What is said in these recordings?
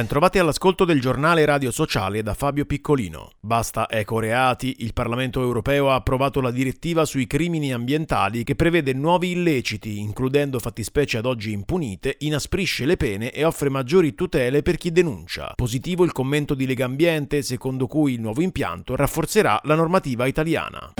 Bentrovati all'ascolto del giornale radio sociale da Fabio Piccolino. Basta ecoreati, il Parlamento europeo ha approvato la direttiva sui crimini ambientali che prevede nuovi illeciti, includendo fattispecie ad oggi impunite, inasprisce le pene e offre maggiori tutele per chi denuncia. Positivo il commento di Lega Ambiente, secondo cui il nuovo impianto rafforzerà la normativa italiana.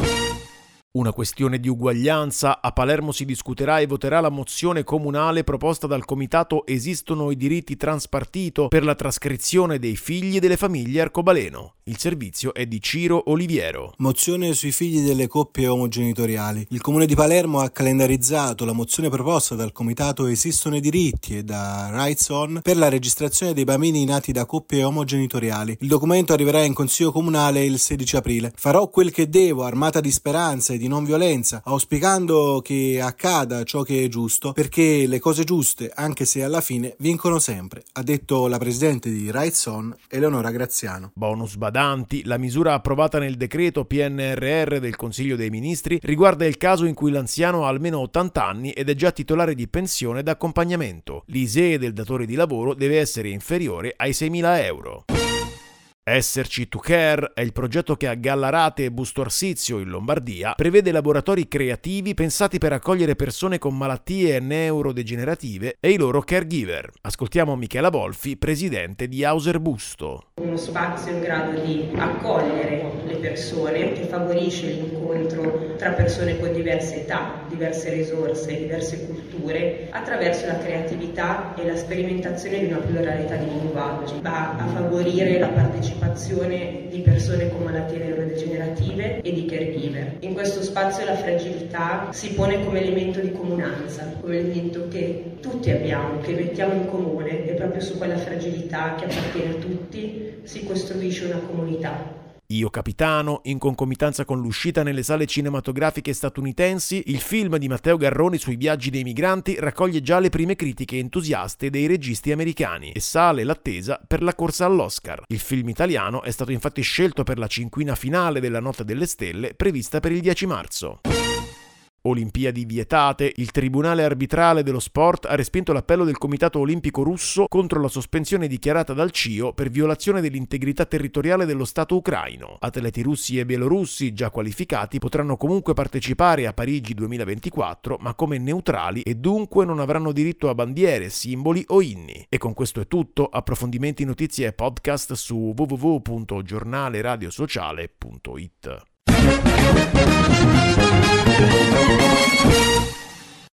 Una questione di uguaglianza, a Palermo si discuterà e voterà la mozione comunale proposta dal comitato Esistono i diritti transpartito per la trascrizione dei figli delle famiglie arcobaleno. Il servizio è di Ciro Oliviero. Mozione sui figli delle coppie omogenitoriali. Il comune di Palermo ha calendarizzato la mozione proposta dal comitato Esistono i diritti e da Rights On per la registrazione dei bambini nati da coppie omogenitoriali. Il documento arriverà in consiglio comunale il 16 aprile. Farò quel che devo, armata di speranza e di non violenza, auspicando che accada ciò che è giusto, perché le cose giuste, anche se alla fine, vincono sempre, ha detto la presidente di Rights On, Eleonora Graziano. Bonus badanti, la misura approvata nel decreto PNRR del Consiglio dei Ministri riguarda il caso in cui l'anziano ha almeno 80 anni ed è già titolare di pensione d'accompagnamento. L'ISEE del datore di lavoro deve essere inferiore ai 6.000 euro. Esserci to Care è il progetto che a Gallarate e Busto Arsizio in Lombardia prevede laboratori creativi pensati per accogliere persone con malattie neurodegenerative e i loro caregiver. Ascoltiamo Michela Volfi, presidente di Hauser Busto. Uno spazio in grado di accogliere le persone, che favorisce l'incontro tra persone con diverse età, diverse risorse, diverse culture, attraverso la creatività e la sperimentazione di una pluralità di linguaggi. Va a favorire la partecipazione partecipazione di persone con malattie neurodegenerative e di caregiver. In questo spazio la fragilità si pone come elemento di comunanza, come elemento che tutti abbiamo, che mettiamo in comune e proprio su quella fragilità che appartiene a tutti si costruisce una comunità. Io Capitano, in concomitanza con l'uscita nelle sale cinematografiche statunitensi, il film di Matteo Garroni sui viaggi dei migranti raccoglie già le prime critiche entusiaste dei registi americani e sale l'attesa per la corsa all'Oscar. Il film italiano è stato infatti scelto per la cinquina finale della Notte delle Stelle prevista per il 10 marzo. Olimpiadi vietate, il Tribunale arbitrale dello sport ha respinto l'appello del Comitato Olimpico russo contro la sospensione dichiarata dal CIO per violazione dell'integrità territoriale dello Stato ucraino. Atleti russi e bielorussi già qualificati potranno comunque partecipare a Parigi 2024, ma come neutrali e dunque non avranno diritto a bandiere, simboli o inni. E con questo è tutto, approfondimenti, notizie e podcast su www.giornaleradiosociale.it. Thank you.